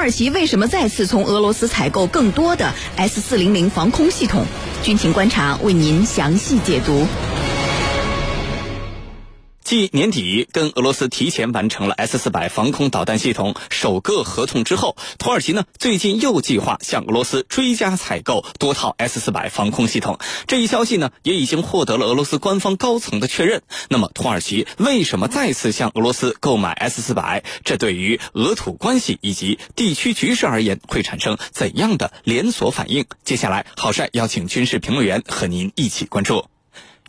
土耳其为什么再次从俄罗斯采购更多的 S 四零零防空系统？军情观察为您详细解读。继年底跟俄罗斯提前完成了 S 四百防空导弹系统首个合同之后，土耳其呢最近又计划向俄罗斯追加采购多套 S 四百防空系统。这一消息呢也已经获得了俄罗斯官方高层的确认。那么土耳其为什么再次向俄罗斯购买 S 四百？这对于俄土关系以及地区局势而言会产生怎样的连锁反应？接下来，郝帅邀请军事评论员和您一起关注。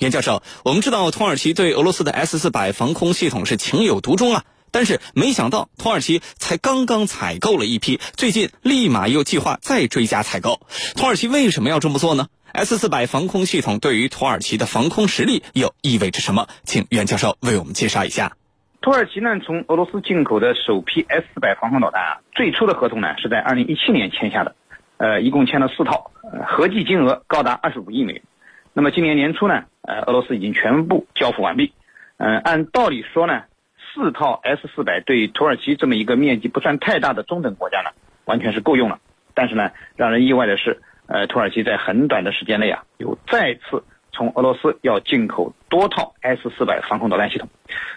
袁教授，我们知道土耳其对俄罗斯的 S 四百防空系统是情有独钟啊，但是没想到土耳其才刚刚采购了一批，最近立马又计划再追加采购。土耳其为什么要这么做呢？S 四百防空系统对于土耳其的防空实力又意味着什么？请袁教授为我们介绍一下。土耳其呢，从俄罗斯进口的首批 S 四百防空导弹啊，最初的合同呢是在二零一七年签下的，呃，一共签了四套，合计金额高达二十五亿美元。那么今年年初呢？呃，俄罗斯已经全部交付完毕。嗯，按道理说呢，四套 S 四百对土耳其这么一个面积不算太大的中等国家呢，完全是够用了。但是呢，让人意外的是，呃，土耳其在很短的时间内啊，又再次从俄罗斯要进口多套 S 四百防空导弹系统。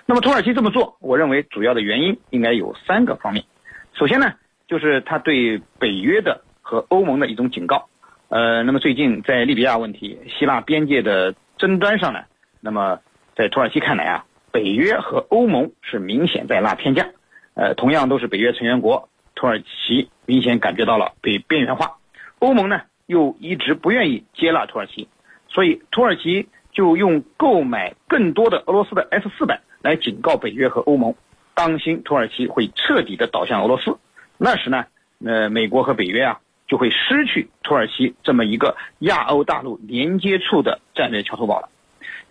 那么土耳其这么做，我认为主要的原因应该有三个方面。首先呢，就是他对北约的和欧盟的一种警告。呃，那么最近在利比亚问题、希腊边界的。争端上呢，那么在土耳其看来啊，北约和欧盟是明显在拉偏架，呃，同样都是北约成员国，土耳其明显感觉到了被边缘化，欧盟呢又一直不愿意接纳土耳其，所以土耳其就用购买更多的俄罗斯的 S 四百来警告北约和欧盟，当心土耳其会彻底的倒向俄罗斯，那时呢，呃，美国和北约啊。就会失去土耳其这么一个亚欧大陆连接处的战略桥头堡了。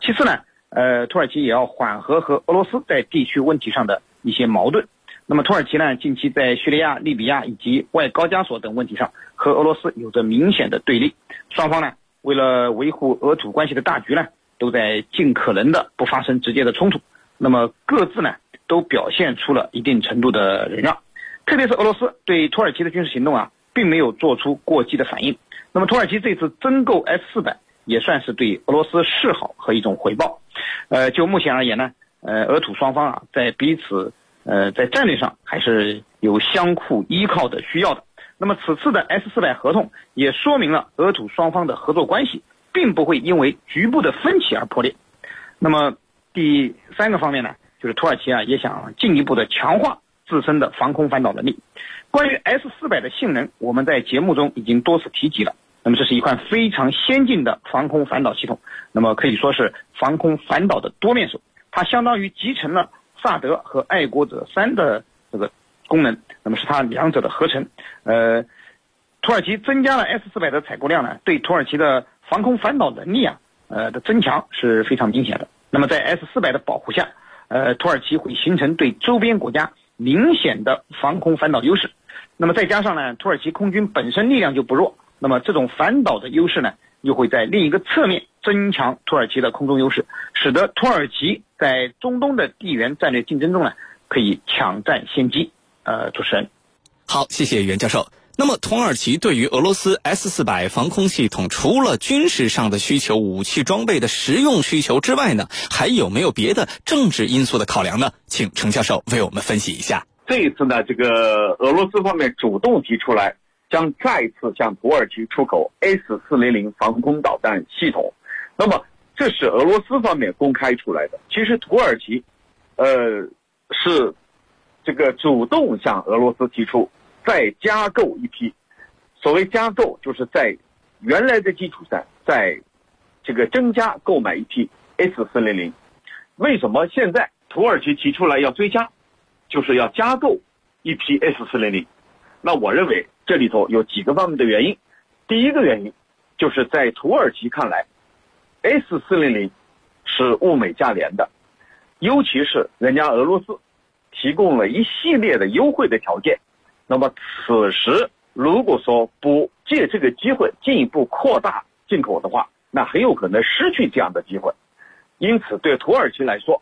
其次呢，呃，土耳其也要缓和和俄罗斯在地区问题上的一些矛盾。那么土耳其呢，近期在叙利亚、利比亚以及外高加索等问题上和俄罗斯有着明显的对立。双方呢，为了维护俄土关系的大局呢，都在尽可能的不发生直接的冲突。那么各自呢，都表现出了一定程度的忍让。特别是俄罗斯对土耳其的军事行动啊。并没有做出过激的反应。那么土耳其这次增购 S 四百也算是对俄罗斯示好和一种回报。呃，就目前而言呢，呃，俄土双方啊，在彼此呃在战略上还是有相互依靠的需要的。那么此次的 S 四百合同也说明了俄土双方的合作关系并不会因为局部的分歧而破裂。那么第三个方面呢，就是土耳其啊也想进一步的强化自身的防空反导能力。关于 S 四百的性能，我们在节目中已经多次提及了。那么这是一款非常先进的防空反导系统，那么可以说是防空反导的多面手。它相当于集成了萨德和爱国者三的这个功能，那么是它两者的合成。呃，土耳其增加了 S 四百的采购量呢，对土耳其的防空反导能力啊，呃的增强是非常明显的。那么在 S 四百的保护下，呃，土耳其会形成对周边国家明显的防空反导优势。那么再加上呢，土耳其空军本身力量就不弱，那么这种反导的优势呢，又会在另一个侧面增强土耳其的空中优势，使得土耳其在中东的地缘战略竞争中呢，可以抢占先机。呃，主持人，好，谢谢袁教授。那么土耳其对于俄罗斯 S 四百防空系统，除了军事上的需求、武器装备的实用需求之外呢，还有没有别的政治因素的考量呢？请程教授为我们分析一下。这一次呢，这个俄罗斯方面主动提出来，将再次向土耳其出口 S 四零零防空导弹系统。那么，这是俄罗斯方面公开出来的。其实土耳其，呃，是这个主动向俄罗斯提出再加购一批。所谓加购，就是在原来的基础上，再这个增加购买一批 S 四零零。为什么现在土耳其提出来要追加？就是要加购一批 S 四零零，那我认为这里头有几个方面的原因。第一个原因就是在土耳其看来，S 四零零是物美价廉的，尤其是人家俄罗斯提供了一系列的优惠的条件。那么此时如果说不借这个机会进一步扩大进口的话，那很有可能失去这样的机会。因此，对土耳其来说，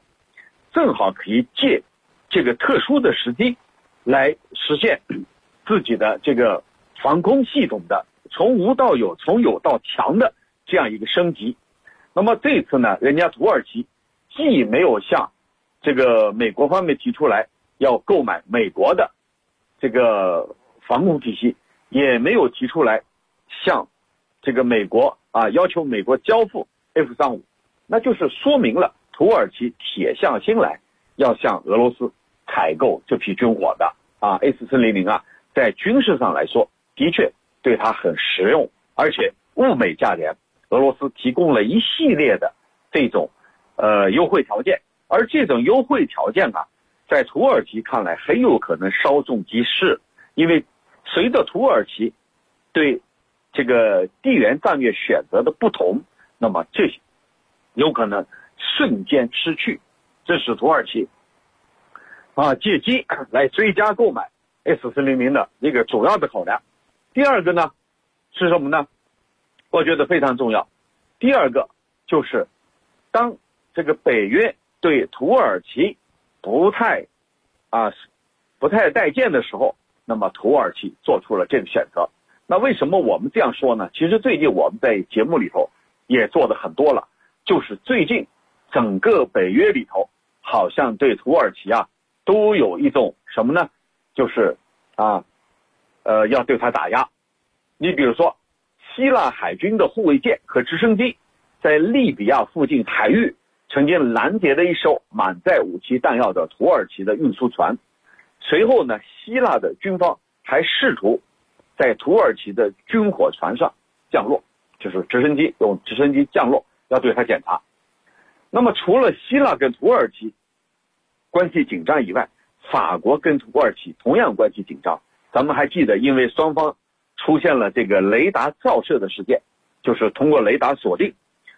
正好可以借。这个特殊的时机，来实现自己的这个防空系统的从无到有、从有到强的这样一个升级。那么这次呢，人家土耳其既没有向这个美国方面提出来要购买美国的这个防空体系，也没有提出来向这个美国啊要求美国交付 F 三五，那就是说明了土耳其铁下心来要向俄罗斯采购这批军火的啊 S 四零零啊，在军事上来说的确对它很实用，而且物美价廉。俄罗斯提供了一系列的这种呃优惠条件，而这种优惠条件啊，在土耳其看来很有可能稍纵即逝，因为随着土耳其对这个地缘战略选择的不同，那么这有可能瞬间失去，这是土耳其啊借机 来追加购买 S 四零零的一个主要的考量。第二个呢是什么呢？我觉得非常重要。第二个就是，当这个北约对土耳其不太啊不太待见的时候，那么土耳其做出了这个选择。那为什么我们这样说呢？其实最近我们在节目里头也做的很多了，就是最近整个北约里头好像对土耳其啊都有一种什么呢？就是啊呃要对他打压。你比如说。希腊海军的护卫舰和直升机在利比亚附近海域曾经拦截了一艘满载武器弹药的土耳其的运输船。随后呢，希腊的军方还试图在土耳其的军火船上降落，就是直升机用直升机降落，要对他检查。那么，除了希腊跟土耳其关系紧张以外，法国跟土耳其同样关系紧张。咱们还记得，因为双方。出现了这个雷达照射的事件，就是通过雷达锁定，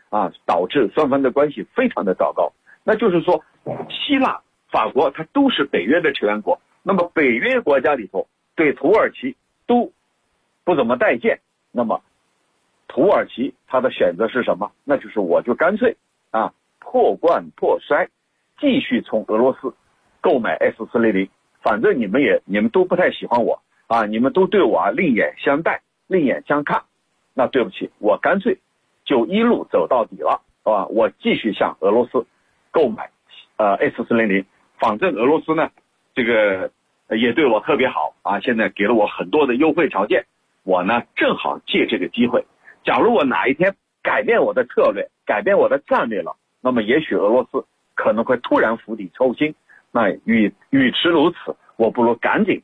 啊，导致双方的关系非常的糟糕。那就是说，希腊、法国它都是北约的成员国，那么北约国家里头对土耳其都不怎么待见。那么土耳其它的选择是什么？那就是我就干脆啊破罐破摔，继续从俄罗斯购买 S 四零零，反正你们也你们都不太喜欢我。啊！你们都对我啊另眼相待，另眼相看，那对不起，我干脆就一路走到底了，啊，我继续向俄罗斯购买呃 S 四零零，反正俄罗斯呢，这个也对我特别好。啊，现在给了我很多的优惠条件，我呢正好借这个机会，假如我哪一天改变我的策略，改变我的战略了，那么也许俄罗斯可能会突然釜底抽薪，那与与其如此，我不如赶紧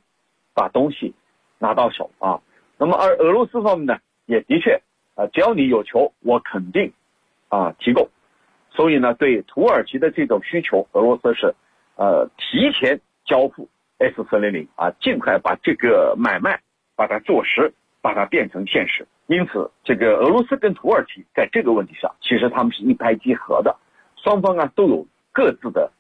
把东西。拿到手啊，那么而俄罗斯方面呢，也的确啊，只要你有求，我肯定啊提供。所以呢，对土耳其的这种需求，俄罗斯是呃提前交付 S 四零零啊，尽快把这个买卖把它做实，把它变成现实。因此，这个俄罗斯跟土耳其在这个问题上，其实他们是一拍即合的，双方啊都有各自的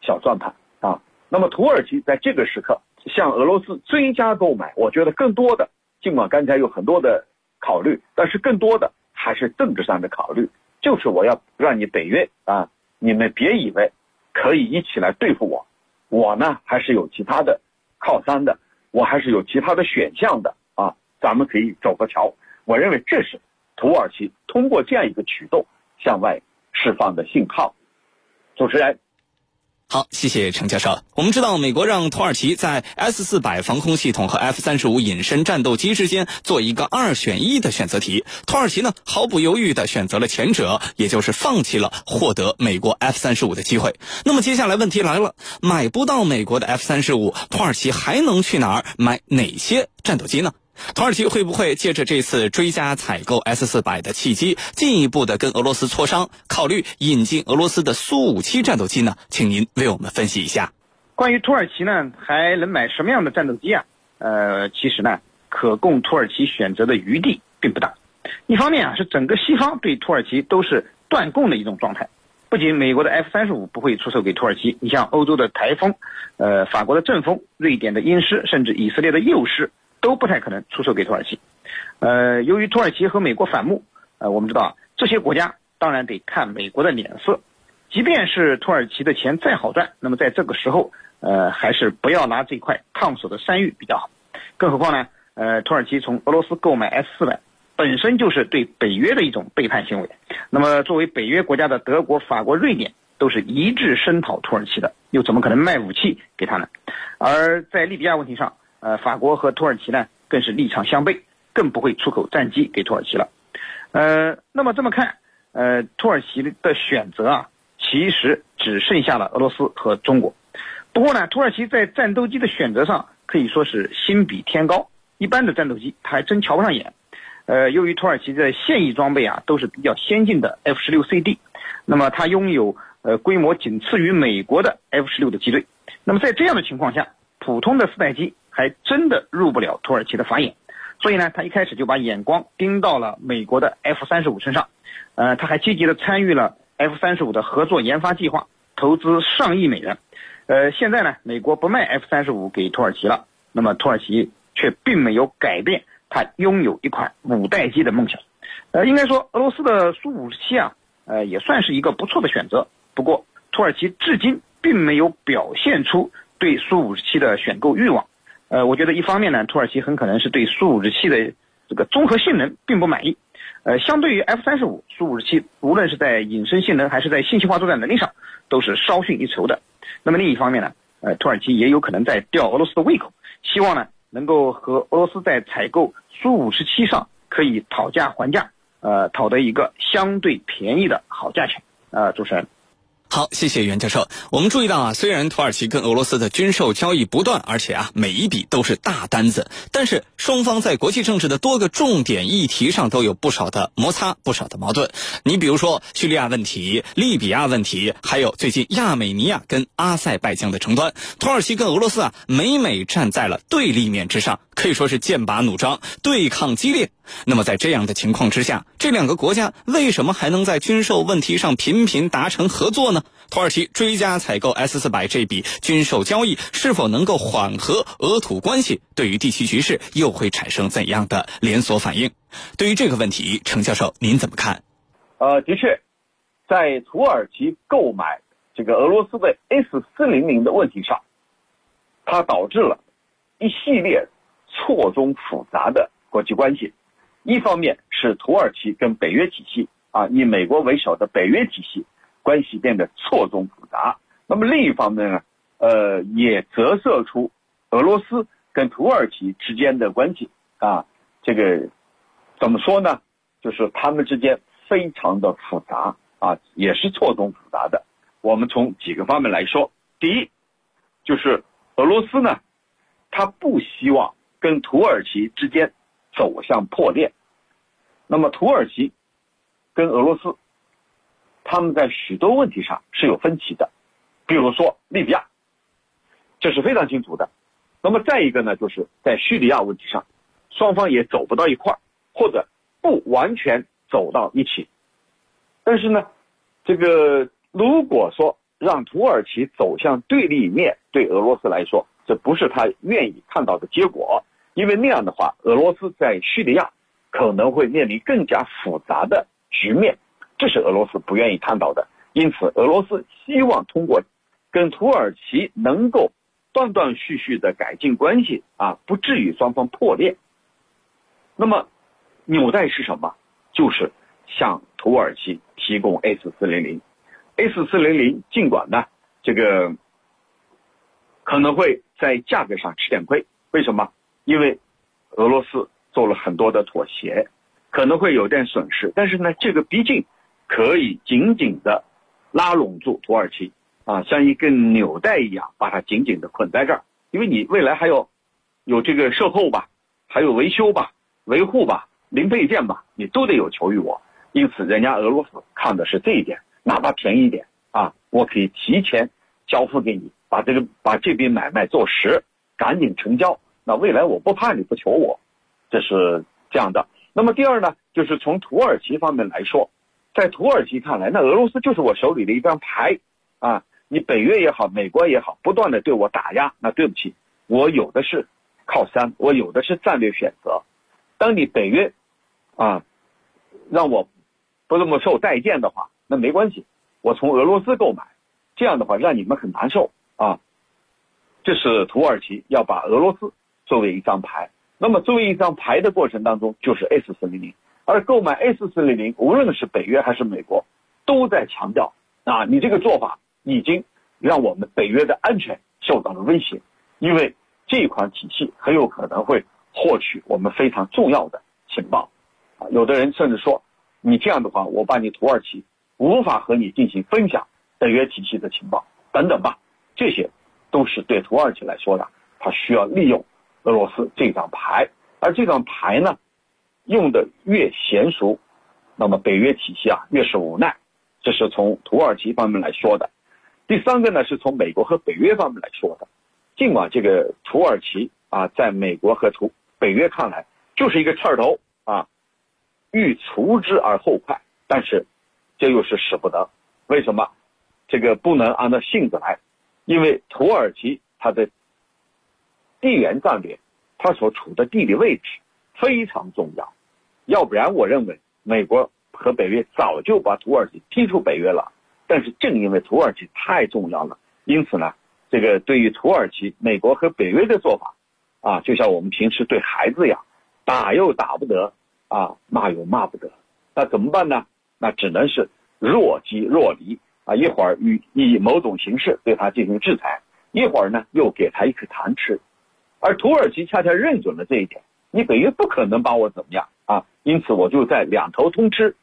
小算盘啊。那么土耳其在这个时刻。向俄罗斯追加购买，我觉得更多的，尽管刚才有很多的考虑，但是更多的还是政治上的考虑，就是我要让你北约啊，你们别以为可以一起来对付我，我呢还是有其他的靠山的，我还是有其他的选项的啊，咱们可以走个桥。我认为这是土耳其通过这样一个举动向外释放的信号。主持人。好，谢谢程教授。我们知道，美国让土耳其在 S 四百防空系统和 F 三十五隐身战斗机之间做一个二选一的选择题。土耳其呢，毫不犹豫的选择了前者，也就是放弃了获得美国 F 三十五的机会。那么接下来问题来了，买不到美国的 F 三十五，土耳其还能去哪儿买哪些战斗机呢？土耳其会不会借着这次追加采购 S 四百的契机，进一步的跟俄罗斯磋商，考虑引进俄罗斯的苏五七战斗机呢？请您为我们分析一下。关于土耳其呢，还能买什么样的战斗机啊？呃，其实呢，可供土耳其选择的余地并不大。一方面啊，是整个西方对土耳其都是断供的一种状态。不仅美国的 F 三十五不会出售给土耳其，你像欧洲的台风，呃，法国的阵风，瑞典的鹰狮，甚至以色列的幼狮。都不太可能出售给土耳其，呃，由于土耳其和美国反目，呃，我们知道这些国家当然得看美国的脸色，即便是土耳其的钱再好赚，那么在这个时候，呃，还是不要拿这块烫手的山芋比较好。更何况呢，呃，土耳其从俄罗斯购买 S 四百，本身就是对北约的一种背叛行为。那么，作为北约国家的德国、法国、瑞典都是一致声讨土耳其的，又怎么可能卖武器给他呢？而在利比亚问题上，呃，法国和土耳其呢更是立场相悖，更不会出口战机给土耳其了。呃，那么这么看，呃，土耳其的选择啊，其实只剩下了俄罗斯和中国。不过呢，土耳其在战斗机的选择上可以说是心比天高，一般的战斗机他还真瞧不上眼。呃，由于土耳其的现役装备啊都是比较先进的 F 十六 CD，那么它拥有呃规模仅次于美国的 F 十六的机队，那么在这样的情况下，普通的四代机还真的入不了土耳其的法眼。所以呢，他一开始就把眼光盯到了美国的 F 三十五身上，呃，他还积极的参与了 F 三十五的合作研发计划，投资上亿美元。呃，现在呢，美国不卖 F 三十五给土耳其了，那么土耳其却并没有改变他拥有一款五代机的梦想。呃，应该说，俄罗斯的苏五十七啊，呃，也算是一个不错的选择。不过，土耳其至今并没有表现出对苏五十七的选购欲望。呃，我觉得一方面呢，土耳其很可能是对苏五十七的这个综合性能并不满意。呃，相对于 F 三十五，苏五十七无论是在隐身性能还是在信息化作战能力上，都是稍逊一筹的。那么另一方面呢，呃，土耳其也有可能在吊俄罗斯的胃口，希望呢能够和俄罗斯在采购苏五十七上可以讨价还价，呃，讨得一个相对便宜的好价钱。呃，主持人。好，谢谢袁教授。我们注意到啊，虽然土耳其跟俄罗斯的军售交易不断，而且啊每一笔都是大单子，但是双方在国际政治的多个重点议题上都有不少的摩擦、不少的矛盾。你比如说叙利亚问题、利比亚问题，还有最近亚美尼亚跟阿塞拜疆的争端，土耳其跟俄罗斯啊每每站在了对立面之上，可以说是剑拔弩张，对抗激烈。那么在这样的情况之下，这两个国家为什么还能在军售问题上频频达成合作呢？土耳其追加采购 S 四百这笔军售交易是否能够缓和俄土关系？对于地区局势又会产生怎样的连锁反应？对于这个问题，程教授您怎么看？呃，的确，在土耳其购买这个俄罗斯的 S 四零零的问题上，它导致了一系列错综复杂的国际关系。一方面是土耳其跟北约体系啊，以美国为首的北约体系。关系变得错综复杂。那么另一方面呢，呃，也折射出俄罗斯跟土耳其之间的关系啊，这个怎么说呢？就是他们之间非常的复杂啊，也是错综复杂的。我们从几个方面来说，第一，就是俄罗斯呢，他不希望跟土耳其之间走向破裂。那么土耳其跟俄罗斯。他们在许多问题上是有分歧的，比如说利比亚，这是非常清楚的。那么再一个呢，就是在叙利亚问题上，双方也走不到一块儿，或者不完全走到一起。但是呢，这个如果说让土耳其走向对立面，对俄罗斯来说，这不是他愿意看到的结果，因为那样的话，俄罗斯在叙利亚可能会面临更加复杂的局面。这是俄罗斯不愿意看到的，因此俄罗斯希望通过跟土耳其能够断断续续的改进关系啊，不至于双方破裂。那么纽带是什么？就是向土耳其提供 S 四零零，S 四零零尽管呢这个可能会在价格上吃点亏，为什么？因为俄罗斯做了很多的妥协，可能会有点损失，但是呢，这个毕竟。可以紧紧的拉拢住土耳其啊，像一根纽带一样，把它紧紧的捆在这儿。因为你未来还要有这个售后吧，还有维修吧、维护吧、零配件吧，你都得有求于我。因此，人家俄罗斯看的是这一点，哪怕便宜一点啊，我可以提前交付给你，把这个把这笔买卖做实，赶紧成交。那未来我不怕你不求我，这是这样的。那么第二呢，就是从土耳其方面来说。在土耳其看来，那俄罗斯就是我手里的一张牌，啊，你北约也好，美国也好，不断的对我打压，那对不起，我有的是靠山，我有的是战略选择。当你北约，啊，让我不那么受待见的话，那没关系，我从俄罗斯购买，这样的话让你们很难受啊。这是土耳其要把俄罗斯作为一张牌。那么作为一张牌的过程当中，就是 S 四零零。而购买 S 四零零，无论是北约还是美国，都在强调啊，你这个做法已经让我们北约的安全受到了威胁，因为这款体系很有可能会获取我们非常重要的情报。啊，有的人甚至说，你这样的话，我把你土耳其无法和你进行分享北约体系的情报等等吧。这些都是对土耳其来说的，他需要利用俄罗斯这张牌，而这张牌呢？用的越娴熟，那么北约体系啊越是无奈，这是从土耳其方面来说的。第三个呢是从美国和北约方面来说的。尽管这个土耳其啊，在美国和土北约看来就是一个刺儿头啊，欲除之而后快，但是这又是使不得。为什么？这个不能按照性子来，因为土耳其它的地缘战略，它所处的地理位置非常重要。要不然，我认为美国和北约早就把土耳其踢出北约了。但是正因为土耳其太重要了，因此呢，这个对于土耳其，美国和北约的做法，啊，就像我们平时对孩子一样，打又打不得，啊，骂又骂不得，那怎么办呢？那只能是若即若离啊，一会儿以以某种形式对他进行制裁，一会儿呢又给他一颗糖吃，而土耳其恰恰认准了这一点，你北约不可能把我怎么样。啊，因此我就在两头通吃，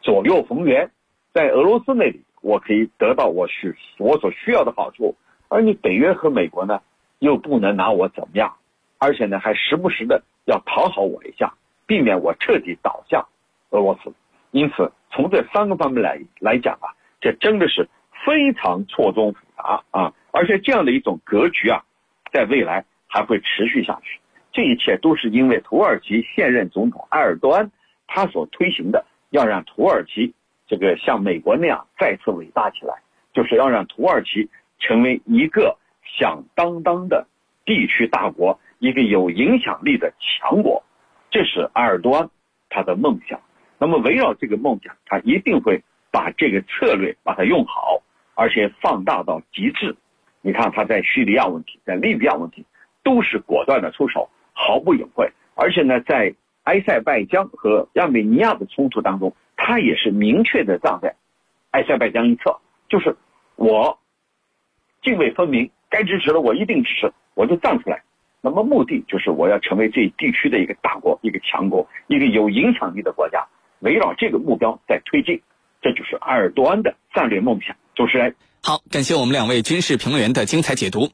左右逢源，在俄罗斯那里我可以得到我需我所需要的好处，而你北约和美国呢，又不能拿我怎么样，而且呢还时不时的要讨好我一下，避免我彻底倒向俄罗斯。因此，从这三个方面来来讲啊，这真的是非常错综复杂啊，而且这样的一种格局啊，在未来还会持续下去。这一切都是因为土耳其现任总统埃尔多安他所推行的，要让土耳其这个像美国那样再次伟大起来，就是要让土耳其成为一个响当当的地区大国，一个有影响力的强国。这是埃尔多安他的梦想。那么围绕这个梦想，他一定会把这个策略把它用好，而且放大到极致。你看他在叙利亚问题，在利比亚问题，都是果断的出手。毫不隐晦，而且呢，在埃塞拜疆和亚美尼亚的冲突当中，他也是明确的站在埃塞拜疆一侧，就是我泾渭分明，该支持的我一定支持，我就站出来。那么目的就是我要成为这一地区的一个大国、一个强国、一个有影响力的国家，围绕这个目标在推进，这就是埃尔多安的战略梦想。主持人，好，感谢我们两位军事评论员的精彩解读。